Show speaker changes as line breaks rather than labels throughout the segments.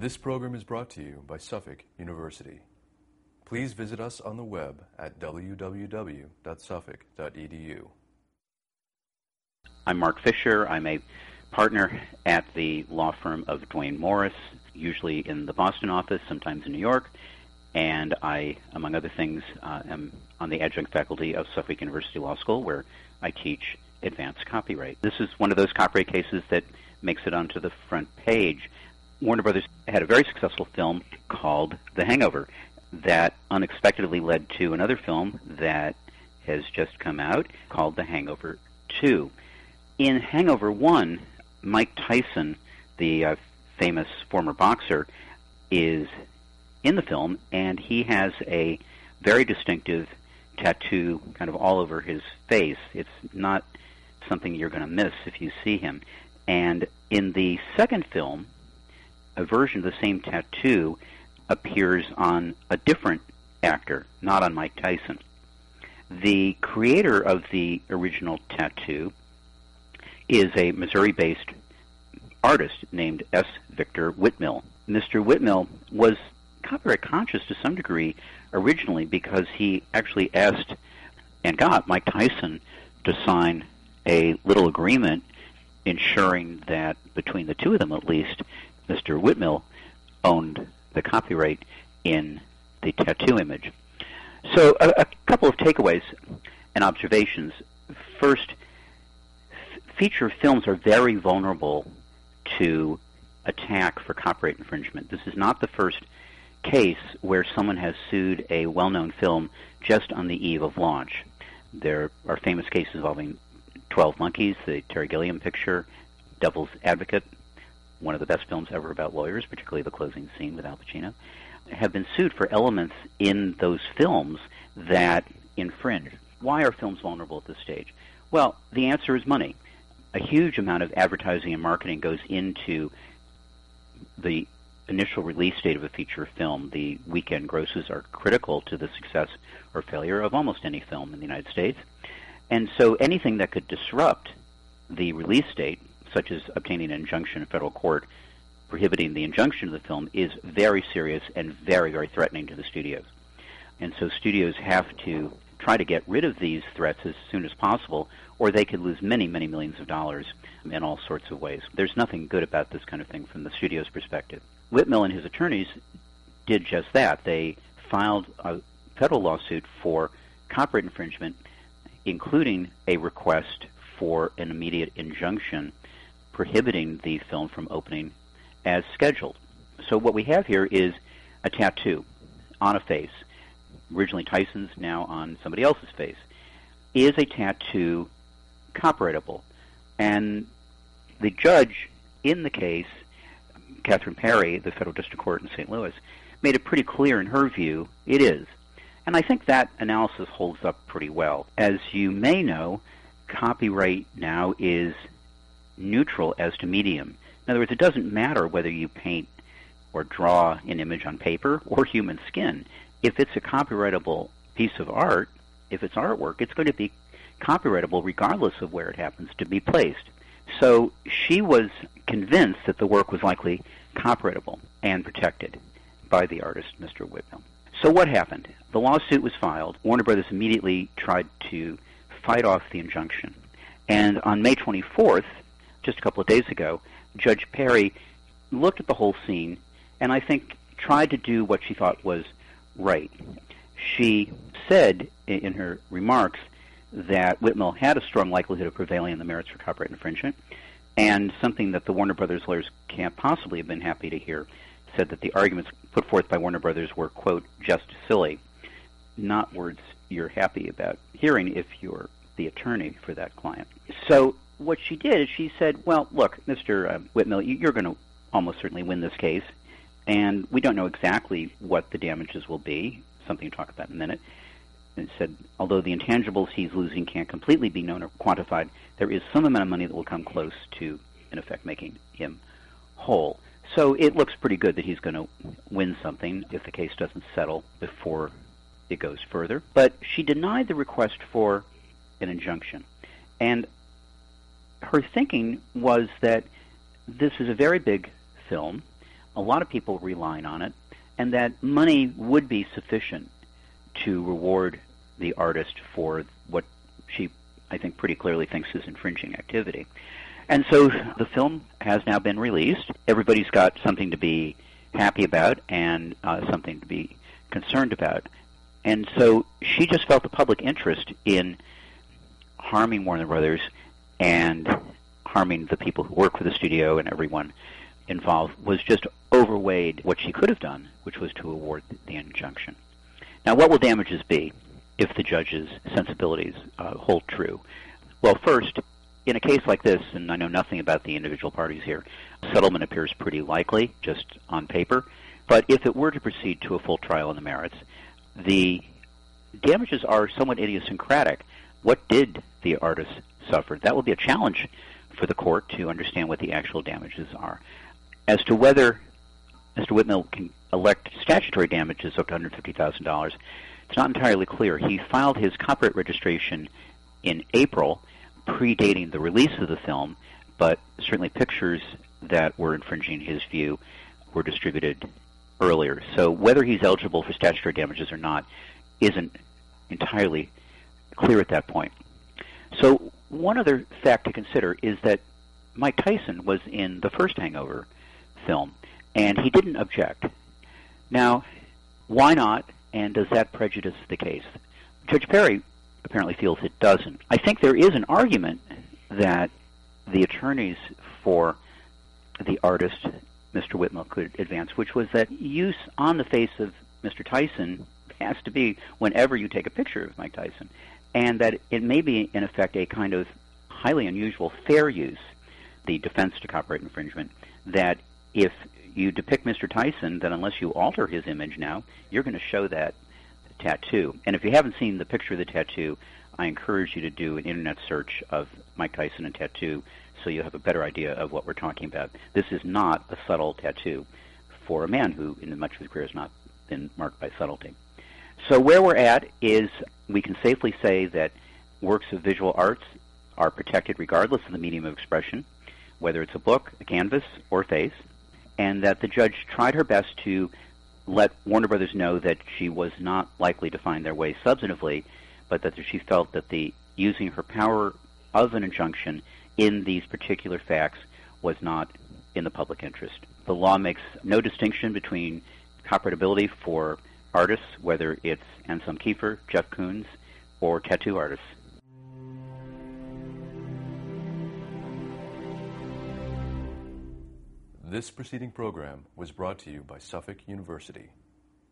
This program is brought to you by Suffolk University. Please visit us on the web at www.suffolk.edu.
I'm Mark Fisher. I'm a partner at the law firm of Duane Morris, usually in the Boston office, sometimes in New York. And I, among other things, uh, am on the adjunct faculty of Suffolk University Law School, where I teach advanced copyright. This is one of those copyright cases that makes it onto the front page. Warner Brothers had a very successful film called The Hangover that unexpectedly led to another film that has just come out called The Hangover 2. In Hangover 1, Mike Tyson, the uh, famous former boxer, is in the film, and he has a very distinctive tattoo kind of all over his face. It's not something you're going to miss if you see him. And in the second film, a version of the same tattoo appears on a different actor, not on Mike Tyson. The creator of the original tattoo is a Missouri based artist named S. Victor Whitmill. Mr. Whitmill was copyright conscious to some degree originally because he actually asked and got Mike Tyson to sign a little agreement ensuring that between the two of them at least, Mr. Whitmill owned the copyright in the tattoo image. So, a, a couple of takeaways and observations. First, f- feature films are very vulnerable to attack for copyright infringement. This is not the first case where someone has sued a well known film just on the eve of launch. There are famous cases involving 12 Monkeys, the Terry Gilliam picture, Devil's Advocate, one of the best films ever about lawyers, particularly the closing scene with Al Pacino, have been sued for elements in those films that infringe. Why are films vulnerable at this stage? Well, the answer is money. A huge amount of advertising and marketing goes into the initial release date of a feature film. The weekend grosses are critical to the success or failure of almost any film in the United States. And so anything that could disrupt the release date, such as obtaining an injunction in federal court prohibiting the injunction of the film, is very serious and very, very threatening to the studios. And so studios have to try to get rid of these threats as soon as possible, or they could lose many, many millions of dollars in all sorts of ways. There's nothing good about this kind of thing from the studio's perspective. Whitmill and his attorneys did just that. They filed a federal lawsuit for copyright infringement, including a request for an immediate injunction prohibiting the film from opening as scheduled. So what we have here is a tattoo on a face, originally Tyson's, now on somebody else's face. Is a tattoo copyrightable? And the judge in the case Catherine Perry, the federal district court in St. Louis, made it pretty clear in her view it is. And I think that analysis holds up pretty well. As you may know, copyright now is neutral as to medium. In other words, it doesn't matter whether you paint or draw an image on paper or human skin. If it's a copyrightable piece of art, if it's artwork, it's going to be copyrightable regardless of where it happens to be placed. So she was convinced that the work was likely copyrightable and protected by the artist, Mr. Whitmill. So what happened? The lawsuit was filed. Warner Brothers immediately tried to fight off the injunction. And on May 24th, just a couple of days ago, Judge Perry looked at the whole scene and I think tried to do what she thought was right. She said in her remarks that Whitmill had a strong likelihood of prevailing on the merits for copyright infringement, and something that the Warner Brothers lawyers can't possibly have been happy to hear said that the arguments put forth by Warner Brothers were, quote, just silly, not words you're happy about hearing if you're the attorney for that client. So what she did is she said, well, look, Mr. Uh, Whitmill, you're going to almost certainly win this case, and we don't know exactly what the damages will be, something to talk about in a minute it said, although the intangibles he's losing can't completely be known or quantified, there is some amount of money that will come close to, in effect, making him whole. So it looks pretty good that he's going to win something if the case doesn't settle before it goes further. But she denied the request for an injunction. And her thinking was that this is a very big film. a lot of people relying on it, and that money would be sufficient to reward the artist for what she, I think, pretty clearly thinks is infringing activity. And so the film has now been released. Everybody's got something to be happy about and uh, something to be concerned about. And so she just felt the public interest in harming Warner Brothers and harming the people who work for the studio and everyone involved was just overweighed what she could have done, which was to award the injunction. Now, what will damages be if the judge's sensibilities uh, hold true? Well, first, in a case like this, and I know nothing about the individual parties here, settlement appears pretty likely, just on paper. But if it were to proceed to a full trial on the merits, the damages are somewhat idiosyncratic. What did the artist suffer? That will be a challenge for the court to understand what the actual damages are. As to whether Mr. Whitmill can elect statutory damages up to $150,000, it's not entirely clear. He filed his copyright registration in April, predating the release of the film, but certainly pictures that were infringing his view were distributed earlier. So whether he's eligible for statutory damages or not isn't entirely clear at that point. So one other fact to consider is that Mike Tyson was in the first Hangover film, and he didn't object. Now, why not, and does that prejudice the case? Judge Perry apparently feels it doesn't. I think there is an argument that the attorneys for the artist, Mr. Whitmill, could advance, which was that use on the face of Mr. Tyson has to be whenever you take a picture of Mike Tyson, and that it may be, in effect, a kind of highly unusual fair use, the defense to copyright infringement, that if you depict Mr. Tyson, then unless you alter his image now, you're going to show that tattoo. And if you haven't seen the picture of the tattoo, I encourage you to do an internet search of Mike Tyson and tattoo so you have a better idea of what we're talking about. This is not a subtle tattoo for a man who, in much of his career, has not been marked by subtlety. So where we're at is we can safely say that works of visual arts are protected regardless of the medium of expression, whether it's a book, a canvas, or face and that the judge tried her best to let Warner Brothers know that she was not likely to find their way substantively, but that she felt that the using her power of an injunction in these particular facts was not in the public interest. The law makes no distinction between copyrightability for artists, whether it's Anselm Kiefer, Jeff Koons, or tattoo artists.
This preceding program was brought to you by Suffolk University.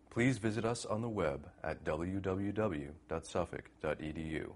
Please visit us on the web at www.suffolk.edu.